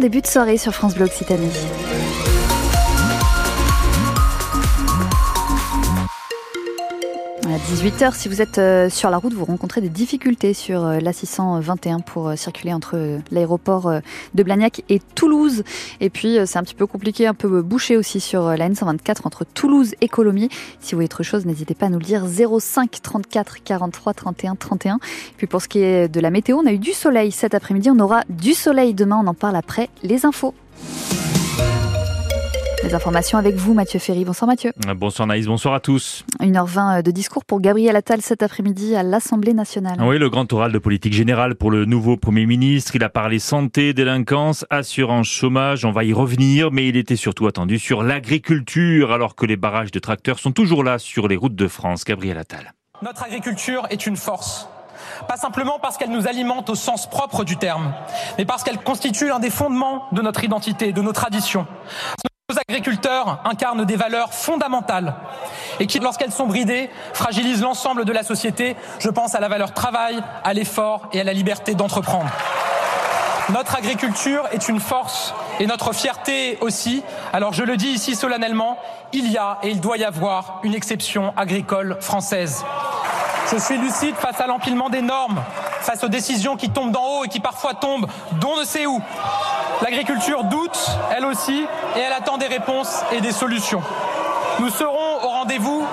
Début de soirée sur France Bleu Occitanie. À 18h, si vous êtes euh, sur la route, vous rencontrez des difficultés sur euh, l'A621 pour euh, circuler entre l'aéroport de Blagnac et Toulouse. Et puis, c'est un petit peu compliqué, un peu bouché aussi sur la N124 entre Toulouse et Colomiers. Si vous voyez autre chose, n'hésitez pas à nous le dire. 05 34 43 31 31. Et puis, pour ce qui est de la météo, on a eu du soleil cet après-midi. On aura du soleil demain. On en parle après les infos. Les informations avec vous, Mathieu Ferry. Bonsoir Mathieu. Bonsoir Naïs, bonsoir à tous. 1h20 de discours pour Gabriel Attal cet après-midi à l'Assemblée nationale. Oui, le grand oral de politique générale pour le nouveau Premier ministre. Il a parlé santé, délinquance, assurance chômage. On va y revenir, mais il était surtout attendu sur l'agriculture, alors que les barrages de tracteurs sont toujours là sur les routes de France. Gabriel Attal. Notre agriculture est une force pas simplement parce qu'elle nous alimente au sens propre du terme, mais parce qu'elle constitue l'un des fondements de notre identité, de nos traditions. Agriculteurs incarnent des valeurs fondamentales et qui, lorsqu'elles sont bridées, fragilisent l'ensemble de la société. Je pense à la valeur travail, à l'effort et à la liberté d'entreprendre. Notre agriculture est une force et notre fierté aussi. Alors je le dis ici solennellement, il y a et il doit y avoir une exception agricole française. Je suis lucide face à l'empilement des normes, face aux décisions qui tombent d'en haut et qui parfois tombent d'on ne sait où. L'agriculture doute, elle aussi, et elle attend des réponses et des solutions. Nous serons rendez-vous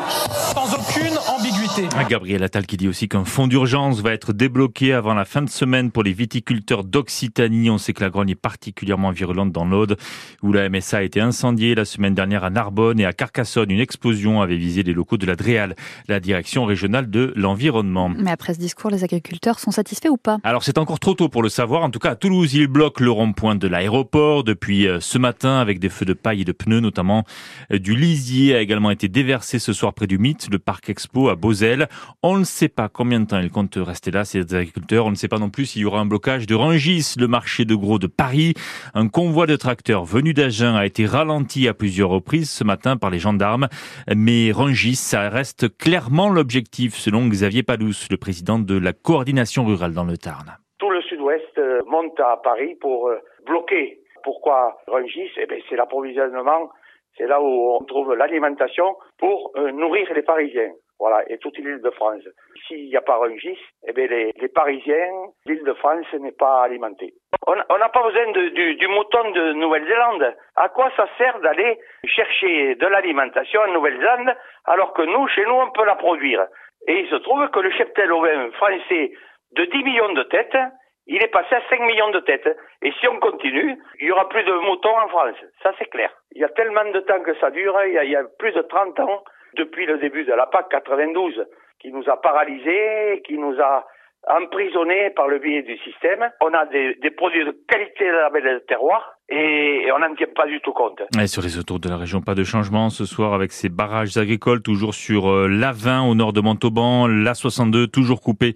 sans aucune ambiguïté. Gabriel Attal qui dit aussi qu'un fonds d'urgence va être débloqué avant la fin de semaine pour les viticulteurs d'Occitanie. On sait que la grogne est particulièrement virulente dans l'Aude, où la MSA a été incendiée la semaine dernière à Narbonne et à Carcassonne. Une explosion avait visé les locaux de la DREAL, la direction régionale de l'environnement. Mais après ce discours, les agriculteurs sont satisfaits ou pas? Alors c'est encore trop tôt pour le savoir. En tout cas, à Toulouse, ils bloquent le rond-point de l'aéroport depuis euh, ce matin avec des feux de paille et de pneus, notamment euh, du lisier a également été déversé ce soir près du Mythe, le parc expo à Beauzelle. On ne sait pas combien de temps ils comptent rester là, ces agriculteurs. On ne sait pas non plus s'il y aura un blocage de Rangis, le marché de gros de Paris. Un convoi de tracteurs venu d'Agen a été ralenti à plusieurs reprises ce matin par les gendarmes. Mais Rangis, ça reste clairement l'objectif, selon Xavier Palous, le président de la coordination rurale dans le Tarn. Tout le sud-ouest euh, monte à Paris pour euh, bloquer. Pourquoi Rangis Eh bien, c'est l'approvisionnement c'est là où on trouve l'alimentation pour euh, nourrir les Parisiens. Voilà, et toute l'île de France. S'il n'y a pas Rungis, eh bien les, les Parisiens, l'île de France n'est pas alimentée. On n'a pas besoin de, du, du, mouton de Nouvelle-Zélande. À quoi ça sert d'aller chercher de l'alimentation en Nouvelle-Zélande alors que nous, chez nous, on peut la produire? Et il se trouve que le cheptel ovin français de 10 millions de têtes, il est passé à 5 millions de têtes. Et si on continue, il y aura plus de moutons en France. Ça, c'est clair. Il y a tellement de temps que ça dure. Il y a, il y a plus de 30 ans, depuis le début de la PAC 92, qui nous a paralysés, qui nous a emprisonnés par le biais du système. On a des, des produits de qualité de la belle terroir et on n'en tient pas du tout compte. Et sur les autours de la région, pas de changement ce soir avec ces barrages agricoles toujours sur euh, l'A20 au nord de Montauban, l'A62 toujours coupé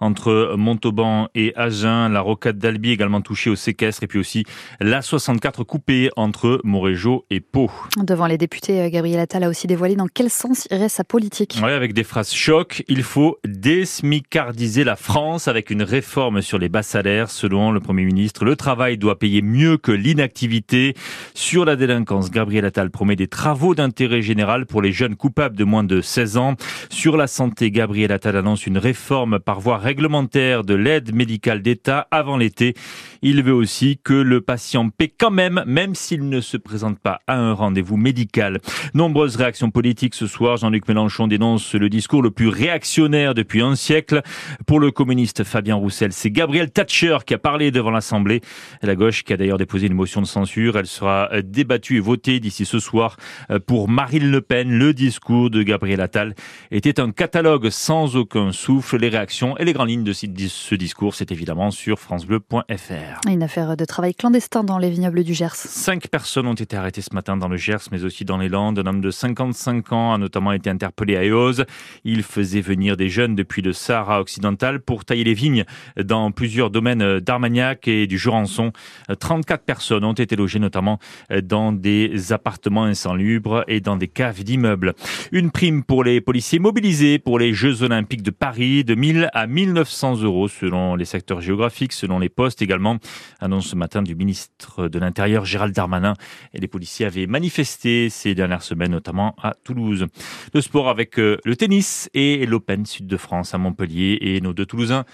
entre Montauban et Agen, la rocade d'Albi également touchée au séquestre et puis aussi l'A64 coupée entre Montrégeau et Pau. Devant les députés, euh, Gabriel Attal a aussi dévoilé dans quel sens irait sa politique. Oui, avec des phrases choc, il faut désmicardiser la France avec une réforme sur les bas salaires. Selon le Premier ministre, le travail doit payer mieux que l'île inactivité. Sur la délinquance, Gabriel Attal promet des travaux d'intérêt général pour les jeunes coupables de moins de 16 ans. Sur la santé, Gabriel Attal annonce une réforme par voie réglementaire de l'aide médicale d'État avant l'été. Il veut aussi que le patient paie quand même, même s'il ne se présente pas à un rendez-vous médical. Nombreuses réactions politiques ce soir. Jean-Luc Mélenchon dénonce le discours le plus réactionnaire depuis un siècle. Pour le communiste Fabien Roussel, c'est Gabriel Thatcher qui a parlé devant l'Assemblée. La gauche qui a d'ailleurs déposé une motion de censure. Elle sera euh, débattue et votée d'ici ce soir euh, pour Marine Le Pen. Le discours de Gabriel Attal était un catalogue sans aucun souffle. Les réactions et les grandes lignes de ce discours, c'est évidemment sur francebleu.fr. Une affaire de travail clandestin dans les vignobles du Gers. Cinq personnes ont été arrêtées ce matin dans le Gers, mais aussi dans les Landes. Un homme de 55 ans a notamment été interpellé à Eose. Il faisait venir des jeunes depuis le Sahara occidental pour tailler les vignes dans plusieurs domaines d'Armagnac et du Jurançon. 34 personnes ont été logées notamment dans des appartements insalubres et dans des caves d'immeubles. Une prime pour les policiers mobilisés pour les Jeux Olympiques de Paris de 1000 à 1900 euros selon les secteurs géographiques, selon les postes également. Annonce ce matin du ministre de l'Intérieur Gérald Darmanin. Et les policiers avaient manifesté ces dernières semaines, notamment à Toulouse. Le sport avec euh, le tennis et l'Open Sud de France à Montpellier et nos deux Toulousains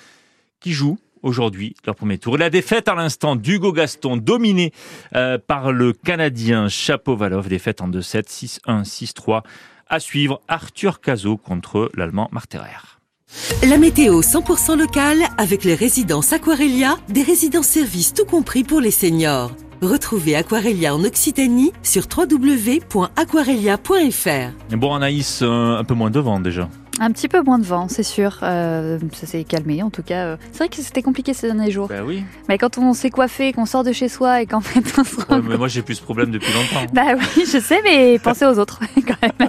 qui jouent aujourd'hui leur premier tour. La défaite à l'instant d'Hugo Gaston, dominé euh, par le Canadien Chapovalov, défaite en 2-7, 6-1, 6-3. À suivre, Arthur Cazot contre l'Allemand Marterer. La météo 100% locale avec les résidences Aquarelia, des résidences-services tout compris pour les seniors. Retrouvez Aquarelia en Occitanie sur www.aquarelia.fr. Bon Anaïs, un peu moins de vent déjà. Un petit peu moins de vent, c'est sûr. Euh, ça s'est calmé, en tout cas. Euh, c'est vrai que c'était compliqué ces derniers jours. Bah oui. Mais quand on s'est coiffé, qu'on sort de chez soi et qu'en fait on se rend Ouais, mais moi j'ai plus ce problème depuis longtemps. Bah oui, je sais, mais pensez aux autres quand même.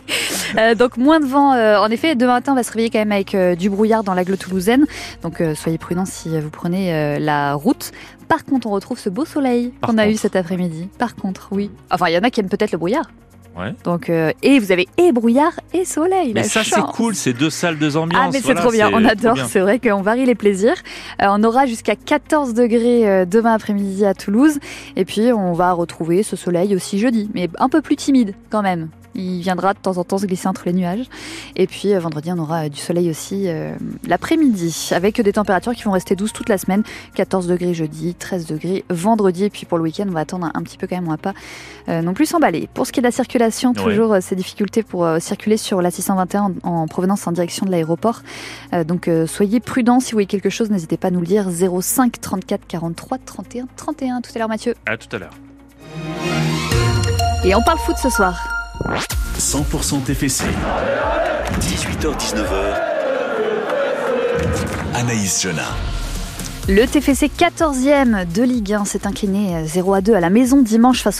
Euh, donc moins de vent. euh, en effet, demain matin, on va se réveiller quand même avec du brouillard dans l'agglo toulousaine. Donc soyez prudents si vous prenez la route. Par contre, on retrouve ce beau soleil qu'on a eu cet après-midi. Par contre, oui. Enfin, il y en a qui aiment peut-être le brouillard. Ouais. Donc euh, et vous avez et brouillard et soleil. Mais ça c'est cool, c'est deux salles, deux ambiances. Ah mais c'est Voilà, trop bien, on adore, c'est vrai qu'on varie les plaisirs. Euh, on aura jusqu'à 14 degrés euh, demain après-midi à Toulouse et puis on va retrouver ce soleil aussi jeudi, mais un peu plus timide quand même. Il viendra de temps en temps se glisser entre les nuages. Et puis euh, vendredi, on aura euh, du soleil aussi euh, l'après-midi, avec des températures qui vont rester douces toute la semaine. 14 degrés jeudi, 13 degrés vendredi. Et puis pour le week-end, on va attendre un, un petit peu quand même, on va pas euh, non plus s'emballer. Pour ce qui est de la circulation, Ouais. toujours ces difficultés pour circuler sur la 621 en, en provenance en direction de l'aéroport. Donc soyez prudents, si vous voyez quelque chose, n'hésitez pas à nous le dire. 05 34 43 31 31. Tout à l'heure Mathieu. À tout à l'heure. Et on parle foot ce soir. 100% TFC. 18h-19h. Anaïs Jona. Le TFC 14e de Ligue 1 s'est incliné euh, 0 à 2 à la maison dimanche face au